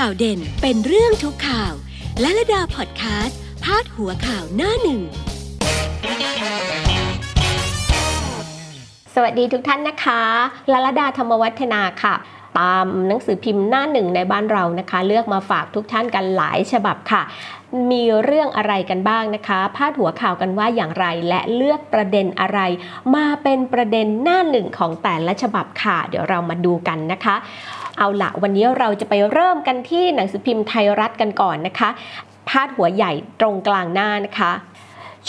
ข่าวเด่นเป็นเรื่องทุกข่าว และระดาพอดแคสต์พาดหัวข่าวหน้าหนึ่ง สวัสดีทุกท่านนะคะลลดาธรรมวัฒนาค่ะ ตามหนังสือพิมพ์หน้าหนึ่งในบ้านเรานะคะ เลือกมาฝากทุกท่านกันหลายฉบับค่ะมีเรื่องอะไรกันบ้างนะคะ พาดหัวข่าวกันว่าอย่างไรและเลือกประเด็นอะไร มาเป็นประเด็นหน้าหนึ่งของแต่ละฉบับค่ะ เดี๋ยวเรามาดูกันนะคะ เอาละวันนี้เราจะไปเริ่มกันที่หนังสือพิมพ์ไทยรัฐกันก่อนนะคะ พาดหัวใหญ่ตรงกลางหน้านะคะ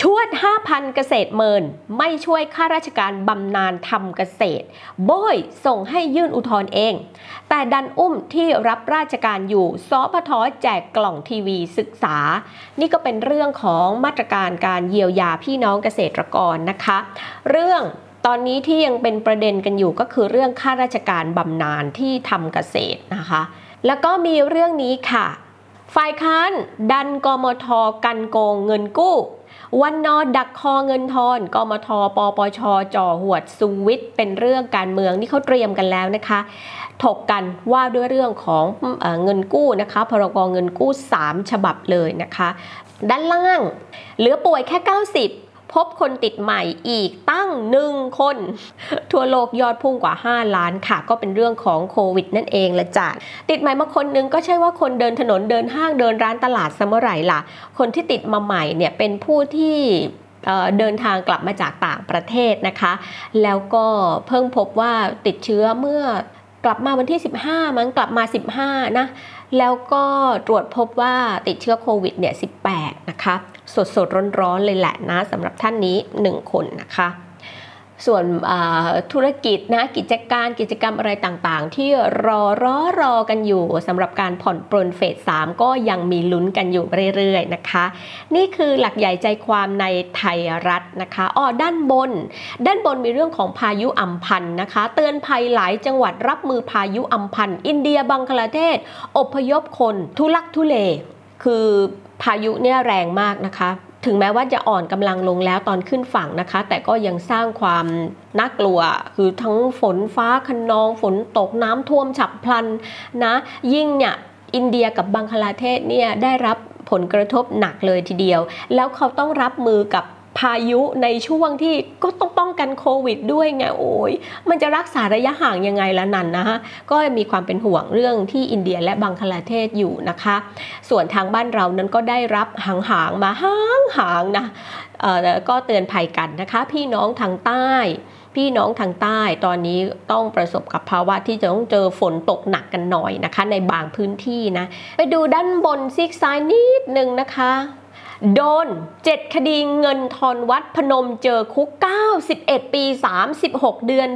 ชวด 5,000 เกษตรเมิน ไม่ช่วยข้าราชการบำนาญทำเกษตร โบยส่งให้ยื่นอุทธรณ์เอง แต่ดันอุ้มที่รับราชการอยู่สพทแจกกล่องทีวีศึกษา นี่ก็เป็นเรื่องของมาตรการการเยียวยาพี่น้องเกษตรกรนะคะ เรื่อง ตอนนี้ที่ยังเป็นประเด็นกันอยู่ก็คือเรื่องข้าราชการบำนาญที่ทำเกษตรนะคะ แล้วก็มีเรื่องนี้ค่ะ ฝ่ายค้านดันกมทกันโกงเงินกู้ วันนอดักคอเงินทอนกมทปปชจ่อหวดสุวิทย์เป็นเรื่องการเมืองนี่เขาเตรียมกันแล้วนะคะ ถกกันว่าด้วยเรื่องของเงินกู้นะคะพรกเงินกู้ 3 ฉบับเลยนะคะ ด้านล่าง เหลือป่วยแค่ 90 พบคนติดใหม่อีกตั้งหนึ่งคน ทั่วโลกยอดพุ่งกว่า 5 ล้านค่ะ ก็เป็นเรื่องของโควิดนั่นเองละจ้ะติดใหม่มาคนนึงก็ใช่ว่าคนเดินถนนเดินห้างเดินร้านตลาดสมไหร่ล่ะ คนที่ติดมาใหม่เนี่ยเป็นผู้ที่เดินทางกลับมาจากต่างประเทศนะคะ แล้วก็เพิ่งพบว่าติดเชื้อเมื่อกลับมาวันที่ 15 มั้งกลับมา 15 นะ แล้วก็ตรวจพบว่าติดเชื้อโควิดเนี่ย 18 นะคะ สดสดร้อนๆ เลยแหละนะสำหรับท่านนี้ 1 คนนะคะ ส่วนธุรกิจนะกิจการกิจกรรมอะไรต่างๆ ที่รอรอรอกันอยู่สำหรับการผ่อนปลนเฟส 3 ก็ยังมีลุ้นกันอยู่เรื่อยๆนะคะ นี่คือหลักใหญ่ใจความในไทยรัฐนะคะอ้อด้านบน ด้านบนมีเรื่องของพายุอัมพันนะคะ เตือนภัยหลายจังหวัดรับมือพายุอัมพันอินเดียบังคลาเทศ อพยพคน ทุลักทุเลคือพายุเนี่ยแรงมากนะคะ ถึงแม้ว่าจะอ่อนกำลังลงแล้วตอนขึ้นฝั่งนะคะ แต่ก็ยังสร้างความน่ากลัว คือทั้งฝนฟ้าขนองฝนตกน้ำท่วมฉับพลันนะ ยิ่งเนี่ยอินเดียกับบังคลาเทศเนี่ยได้รับผลกระทบหนักเลยทีเดียว แล้วเขาต้องรับมือกับ พายุในช่วงที่ก็ต้องป้องกันโควิดด้วยไงโอ้ยมันจะรักษาระยะห่างยังไงละนันนะฮะก็มีความเป็นห่วงเรื่องที่อินเดียและบังคลาเทศอยู่นะคะ ส่วนทางบ้านเรานั้นก็ได้รับห่างๆมาห่างๆนะก็เตือนภัยกันนะคะ พี่น้องทางใต้พี่น้องทางใต้ตอนนี้ต้องประสบกับภาวะที่จะต้องเจอฝนตกหนักกันหน่อยนะคะ ในบางพื้นที่นะ ไปดูด้านบนซีกซ้ายนิดนึงนะคะ โดน 7 คดีเงินทอนวัดพนมเจอคุก 91 ปี 36 เดือน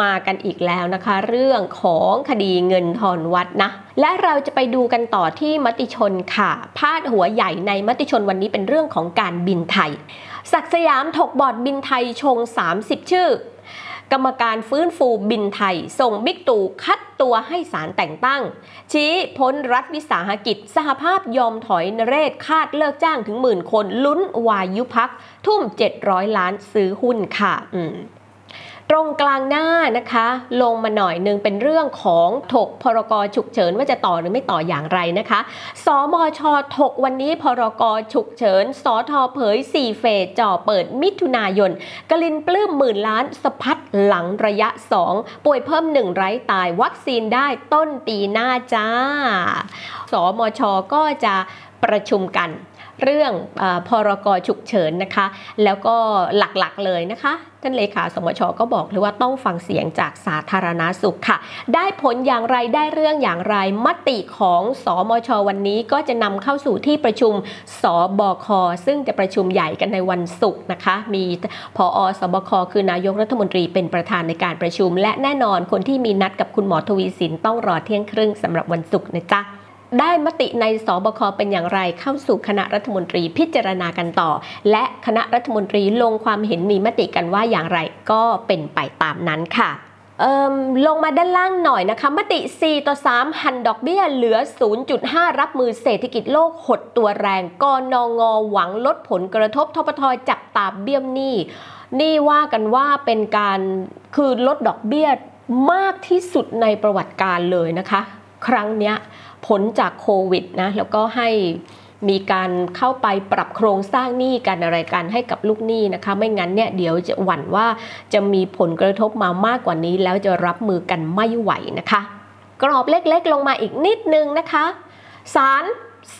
มากันอีกแล้วนะคะ เรื่องของคดีเงินทอนวัดนะ และเราจะไปดูกันต่อที่มติชนค่ะพาดหัวใหญ่ในมติชนวันนี้เป็นเรื่องของการบินไทย ศักสยามถกบอร์ดบินไทยชง 30 ชื่อ กรรมการฟื้นฟูบินไทย ส่งบิ๊กตู่คัดตัวให้สารแต่งตั้ง ชี้พ้นรัฐวิสาหกิจ สหภาพยอมถอยนเรศคาดเลิกจ้างถึงหมื่นคนลุ้นวายุพัก ทุ่ม 700 ล้านซื้อหุ้นค่ะอืม ตรงกลางหน้านะคะ ลงมาหน่อยหนึ่งเป็นเรื่องของถกพรกฉุกเฉินว่าจะต่อหรือไม่ต่ออย่างไรนะคะสมชถกวันนี้พรกฉุกเฉินสทเผย 4 เฟสจ่อเปิดมิถุนายน กลินปลื้มหมื่นล้านสะพัดหลังระยะ 2 ป่วยเพิ่มหนึ่งไร้ตายวัคซีนได้ต้นปีหน้าจ้า สมชก็จะประชุมกัน เรื่องอพรกฉุกเฉินนะคะ แล้วก็หลักๆเลยนะคะท่านเลขาสมชก็บอกเลยว่าต้องฟังเสียงจากสาธารณาสุขค่ะ ได้ผลอย่างไรได้เรื่องอย่างไรมติของสอมชวันนี้ก็จะนำเข้าสู่ที่ประชุมสบค ซึ่งจะประชุมใหญ่กันในวันศุกร์นะคะ มีพออสบค คือนายกรัฐมนตรีเป็นประธานในการประชุม และแน่นอนคนที่มีนัดกับคุณหมอทวีสินต้องรอเที่ยงครึ่งสำหรับวันศุกร์นะจ๊ะ ได้มติในสบคเป็นอย่างไรเข้าสู่คณะรัฐมนตรีพิจารณากันต่อ และคณะรัฐมนตรีลงความเห็นมีมติกันว่าอย่างไรก็เป็นไปตามนั้นค่ะลงมาด้านล่างหน่อยนะคะ มติ 4 ต่อ 3 หันดอกเบี้ยเหลือ 0.5 รับมือเศรษฐกิจโลกหดตัวแรงกนงหวังลดผลกระทบทบทจับตาเบี้ยมหนี้ นี่ว่ากันว่าเป็นการคือลดดอกเบี้ยมากที่สุดในประวัติการเลยนะคะ ครั้งเนี้ยผลจากโควิดนะแล้วก็ให้มีการเข้าไปปรับโครงสร้างหนี้กันอะไรกันให้กับลูกหนี้นะคะ ไม่งั้นเนี่ยเดี๋ยวจะหวั่นว่าจะมีผลกระทบมามากกว่านี้ แล้วจะรับมือกันไม่ไหวนะคะ กรอบเล็กๆ ลงมาอีกนิดนึงนะคะศาล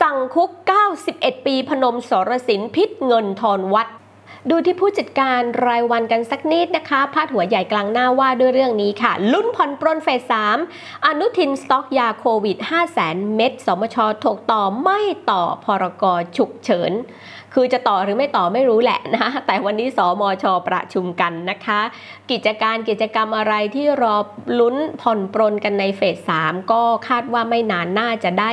สั่งคุก 91 ปีพนมสรสินพิษเงินทอนวัด ดูที่ผู้จัดการรายวันกันสักนิดนะคะ พาดหัวใหญ่กลางหน้าว่าด้วยเรื่องนี้ค่ะ ลุ้นผ่อนปรนเฟส 3 อนุทินสต็อกยาโควิด 5 0 0แสนเม็ดสมชถกต่อไม่ต่อพรกฉุกเฉิน คือจะต่อหรือไม่ต่อไม่รู้แหละนะ แต่วันนี้สมชประชุมกันนะคะ กิจการกิจกรรมอะไรที่รอลุ้นผ่อนปรนกันในเฟส 3 ก็คาดว่าไม่นานน่าจะได้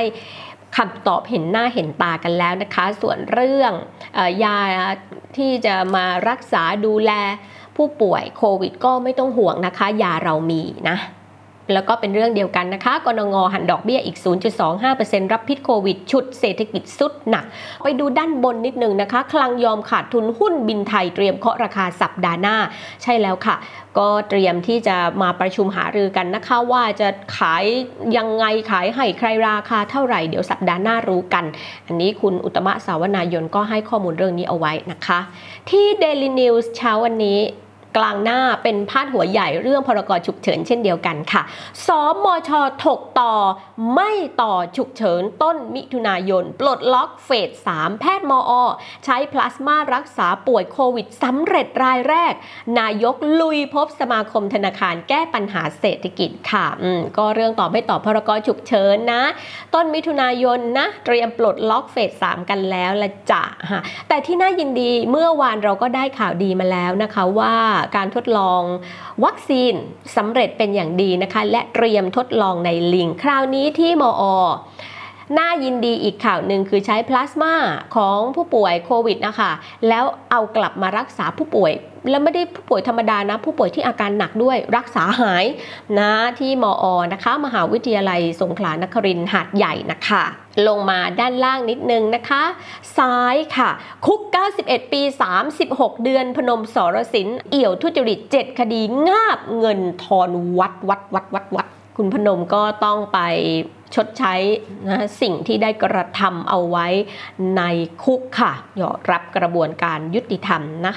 คำตอบเห็นหน้าเห็นตากันแล้วนะคะ ส่วนเรื่องอยาที่จะมารักษาดูแลผู้ป่วยโควิดก็ไม่ต้องห่วงนะคะ ยาเรามีนะ แล้วก็เป็นเรื่องเดียวกันนะคะกนงหันดอกเบี้ยอีก 0.25%รับพิษโควิด ชุดเศรษฐกิจสุดหนัก ไปดูด้านบนนิดนึงนะคะ คลังยอมขาดทุนหุ้นบินไทยเตรียมเคาะราคาสัปดาห์หน้า ใช่แล้วค่ะ ก็เตรียมที่จะมาประชุมหารือกันนะคะ ว่าจะขายยังไงขายให้ใครราคาเท่าไหร่เดี๋ยวสัปดาห์หน้ารู้กัน อันนี้คุณอุตมะสาวนายนก็ให้ข้อมูลเรื่องนี้เอาไว้นะคะ ที่ Daily News เช้าวันนี้ กลางหน้าเป็นพาดหัวใหญ่เรื่องพรกฉุกเฉินเช่นเดียวกันค่ะ สมชถกต่อไม่ต่อฉุกเฉินต้นมิถุนายน ปลดล็อกเฟส 3 แพทย์มอ ใช้พลาสมารักษาป่วยโควิดสำเร็จรายแรก นายกลุยพบสมาคมธนาคารแก้ปัญหาเศรษฐกิจค่ะอืมก็เรื่องต่อไม่ต่อพรกฉุกเฉินนะ ต้นมิถุนายนนะ เตรียมปลดล็อกเฟส 3 กันแล้วละจ้ะฮะแต่ที่น่ายินดีเมื่อวานเราก็ได้ข่าวดีมาแล้วนะคะว่าการทดลองวัคซีนสำเร็จเป็นอย่างดีนะคะ และเตรียมทดลองในลิง คราวนี้ที่มอน่ายินดีอีกข่าวหนึ่งคือใช้พลาสมาของผู้ป่วยโควิดนะคะ แล้วเอากลับมารักษาผู้ป่วย แล้วไม่ได้ผู้ป่วยธรรมดานะ ผู้ป่วยที่อาการหนักด้วยรักษาหายนะที่มอนะคะ มหาวิทยาลัยสงขลานครินทร์หาดใหญ่นะคะลงมาด้านล่างนิดนึงนะคะ ซ้ายค่ะ คุก 91 ปี 36 เดือน พนมสรสิน เอี่ยวทุจริต 7 คดีงาบเงินทอนวัดวัดวัดวัดวัด คุณพนมก็ต้องไปชดใช้นะสิ่งที่ได้กระทำเอาไว้ในคุกค่ะยอมรับกระบวนการยุติธรรมนะ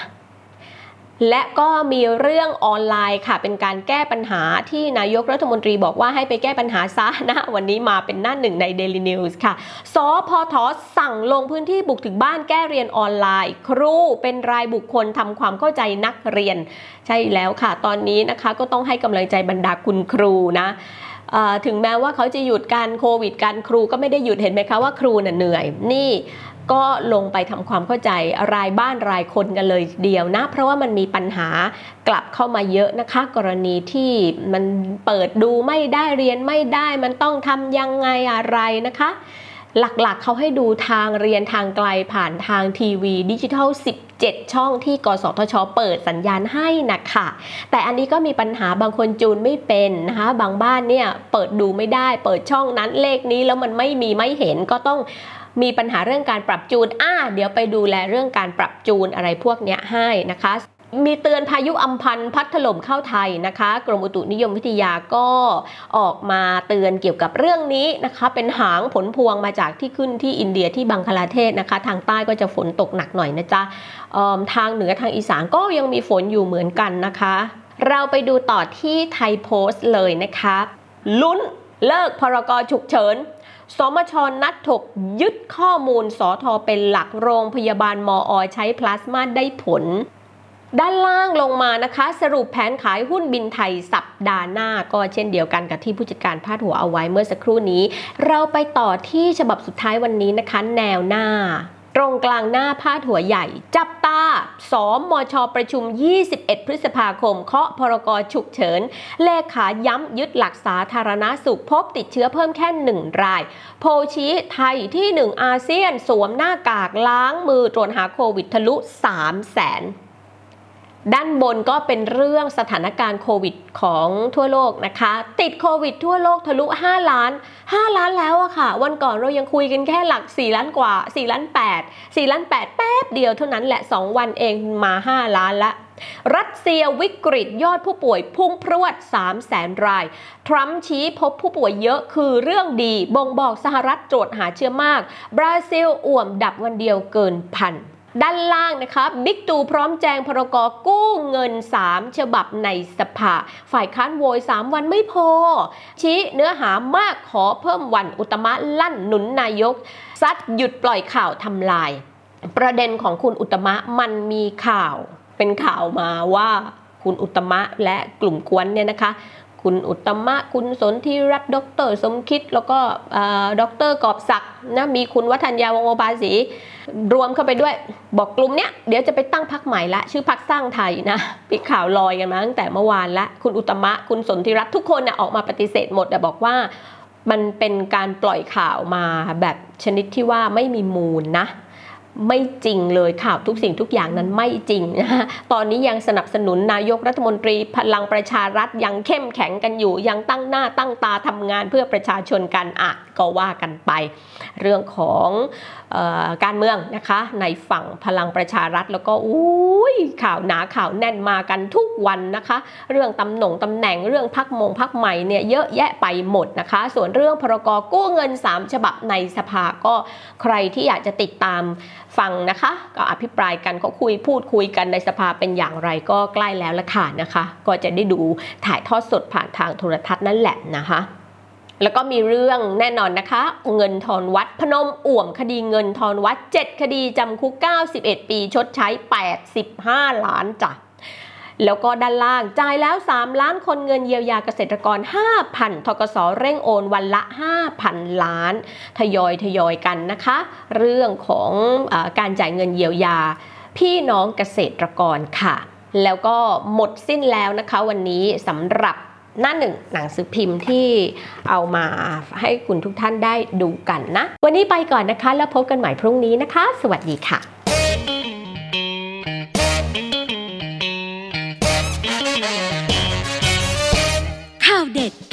และก็มีเรื่องออนไลน์ค่ะ เป็นการแก้ปัญหาที่นายกรัฐมนตรีบอกว่าให้ไปแก้ปัญหาซะนะ วันนี้มาเป็นหน้าหนึ่งใน Daily News ค่ะ สพทสั่งลงพื้นที่บุกถึงบ้านแก้เรียนออนไลน์ ครูเป็นรายบุคคลทำความเข้าใจนักเรียน ใช่แล้วค่ะ ตอนนี้นะคะก็ต้องให้กำลังใจบรรดาคุณครูนะถึงแม้ว่าเขาจะหยุดการโควิดการครูก็ไม่ได้หยุดเห็นไหมคะว่าครูน่ะเหนื่อยนี่ ก็ลงไปทำความเข้าใจรายบ้านรายคนกันเลยเดียวนะ เพราะว่ามันมีปัญหากลับเข้ามาเยอะนะคะ กรณีที่มันเปิดดูไม่ได้เรียนไม่ได้ มันต้องทำยังไงอะไรนะคะ หลักๆเขาให้ดูทางเรียนทางไกลผ่านทางทีวีดิจิทัล 17 ช่องที่กสทช เปิดสัญญาณให้นะคะแต่อันนี้ก็มีปัญหาบางคนจูนไม่เป็นนะคะ บางบ้านเนี่ยเปิดดูไม่ได้ เปิดช่องนั้นเลขนี้แล้วมันไม่มีไม่เห็นก็ต้อง มีปัญหาเรื่องการปรับจูนอ่าเดี๋ยวไปดูแลเรื่องการปรับจูนอะไรพวกเนี้ยให้นะคะมีเตือนพายุอัมพันธ์พัดถล่มเข้าไทยนะคะ กรมอุตุนิยมวิทยาก็ออกมาเตือนเกี่ยวกับเรื่องนี้นะคะ เป็นหางผลพวงมาจากที่ขึ้นที่อินเดียที่บังคลาเทศนะคะ ทางใต้ก็จะฝนตกหนักหน่อยนะจ๊ะทางเหนือทางอีสานก็ยังมีฝนอยู่เหมือนกันนะคะ เราไปดูต่อที่ไทยโพสต์เลยนะคะลุ้นเลิกพรกฉุกเฉิน สมชนัดถกยึดข้อมูลสอทอเป็นหลักโรงพยาบาลมอใช้พลาสมาได้ผล ด้านล่างลงมานะคะ สรุปแผนขายหุ้นบินไทยสัปดาห์หน้า ก็เช่นเดียวกันกับที่ผู้จัดการพาดหัวเอาไว้เมื่อสักครู่นี้ เราไปต่อที่ฉบับสุดท้ายวันนี้นะคะ แนวหน้า รงกลางหน้าพาดหัวใหญ่ จับตาสอมมชประชุม 21 พฤษภาคม เคาะพรกฉุกเฉิน เลขาย้ำยึดหลักสาธารณสุขพบติดเชื้อเพิ่มแค่หนึ่งราย โพชี้ไทยที่ 1 อาเซียนสวมหน้ากากล้างมือตรวจหาโควิดทะลุ3แสน ด้านบนก็เป็นเรื่องสถานการณ์โควิดของทั่วโลกนะคะ ติดโควิดทั่วโลกทะลุ 5 ล้าน 5 ล้านแล้วอะค่ะ วันก่อนเรายังคุยกันแค่หลัก 4 ล้านกว่า 4 ล้าน 8 4 ล้าน 8 แป๊บเดียวเท่านั้นแหละ 2 วันเองมา 5 ล้านละ รัสเซียวิกฤตยอดผู้ป่วยพุ่งพรวด 3 0 0แสนราย ทรัมป์ชี้พบผู้ป่วยเยอะคือเรื่องดี บ่งบอกสหรัฐตรวจหาเชื้อมาก บราซิลอ่วมดับวันเดียวเกินพัน ด้านล่างนะคะบิ๊กตูพร้อมแจงพรกกู้เงิน 3 ฉบับในสภา ฝ่ายค้านโวย 3 วันไม่พอ ชี้เนื้อหามากขอเพิ่มวันอุตมะลั่นหนุนนายก ซัดหยุดปล่อยข่าวทำลาย ประเด็นของคุณอุตมะมันมีข่าว เป็นข่าวมาว่าคุณอุตมะและกลุ่มกวนเนี่ยนะคะ คุณอุตมะ คุณสนธิรัตน์ดร สมคิด แล้วก็ดรกอบศักดิ์นะมีคุณวัฒนยาวงโอภาสีรวมเข้าไปด้วย บอกกลุ่มเนี้ยเดี๋ยวจะไปตั้งพักใหม่ละ ชื่อพักสร้างไทยนะปีข่าวลอยกันมาตั้งแต่เมื่อวานละ คุณอุตมะ คุณสนธิรัตน์ทุกคนนะออกมาปฏิเสธหมดแต่บอกว่ามันเป็นการปล่อยข่าวมาแบบชนิดที่ว่าไม่มีมูลนะ ไม่จริงเลยข่าวทุกสิ่งทุกอย่างนั้นไม่จริงนะะตอนนี้ยังสนับสนุนนายกรัฐมนตรีพลังประชารัฐยังเข้มแข็งกันอยู่ ยังตั้งหน้าตั้งตาทำงานเพื่อประชาชนกันอะก็ว่ากันไป เรื่องของออการเมืองนะคะในฝั่งพลังประชารัฐแล้วก็อุ้ยข่าวหนาข่าวแน่นมากันทุกวันนะคะ เรื่องตำแหน่งตำแหน่งเรื่องพักมงพักใหม่เนี่ยเยอะแยะไปหมดนะคะ ส่วนเรื่องพรกกู้เงิน 3 ฉบับในสภาก็ใครที่อยากจะติดตามฟังนะคะ ก็อภิปรายกันเขาคุยพูดคุยกันในสภาเป็นอย่างไรก็ใกล้แล้วละค่ะนะคะ ก็จะได้ดูถ่ายทอดสดผ่านทางโทรทัศน์นั่นแหละนะคะแล้วก็มีเรื่องแน่นอนนะคะ เงินทอนวัดพนมอ่วมคดีเงินทอนวัด 7 คดีจำคุก 91 ปีชดใช้ 85 ล้านจ้ะ แล้วก็ด้านล่างจ่ายแล้ว 3 ล้านคนเงินเยียวยาเกษตรกร 5,000ทกสเร่งโอนวันละ 5,000 ล้าน ทยอยทยอยกันนะคะ เรื่องของอการจ่ายเงินเยียวยา พี่น้องเกษตรกรค่ะ แล้วก็หมดสิ้นแล้วนะคะ วันนี้สำหรับหน้าหนึ่งหนังสือพิมพ์ที่เอามาให้คุณทุกท่านได้ดูกันนะ วันนี้ไปก่อนนะคะ แล้วพบกันใหม่พรุ่งนี้นะคะ สวัสดีค่ะ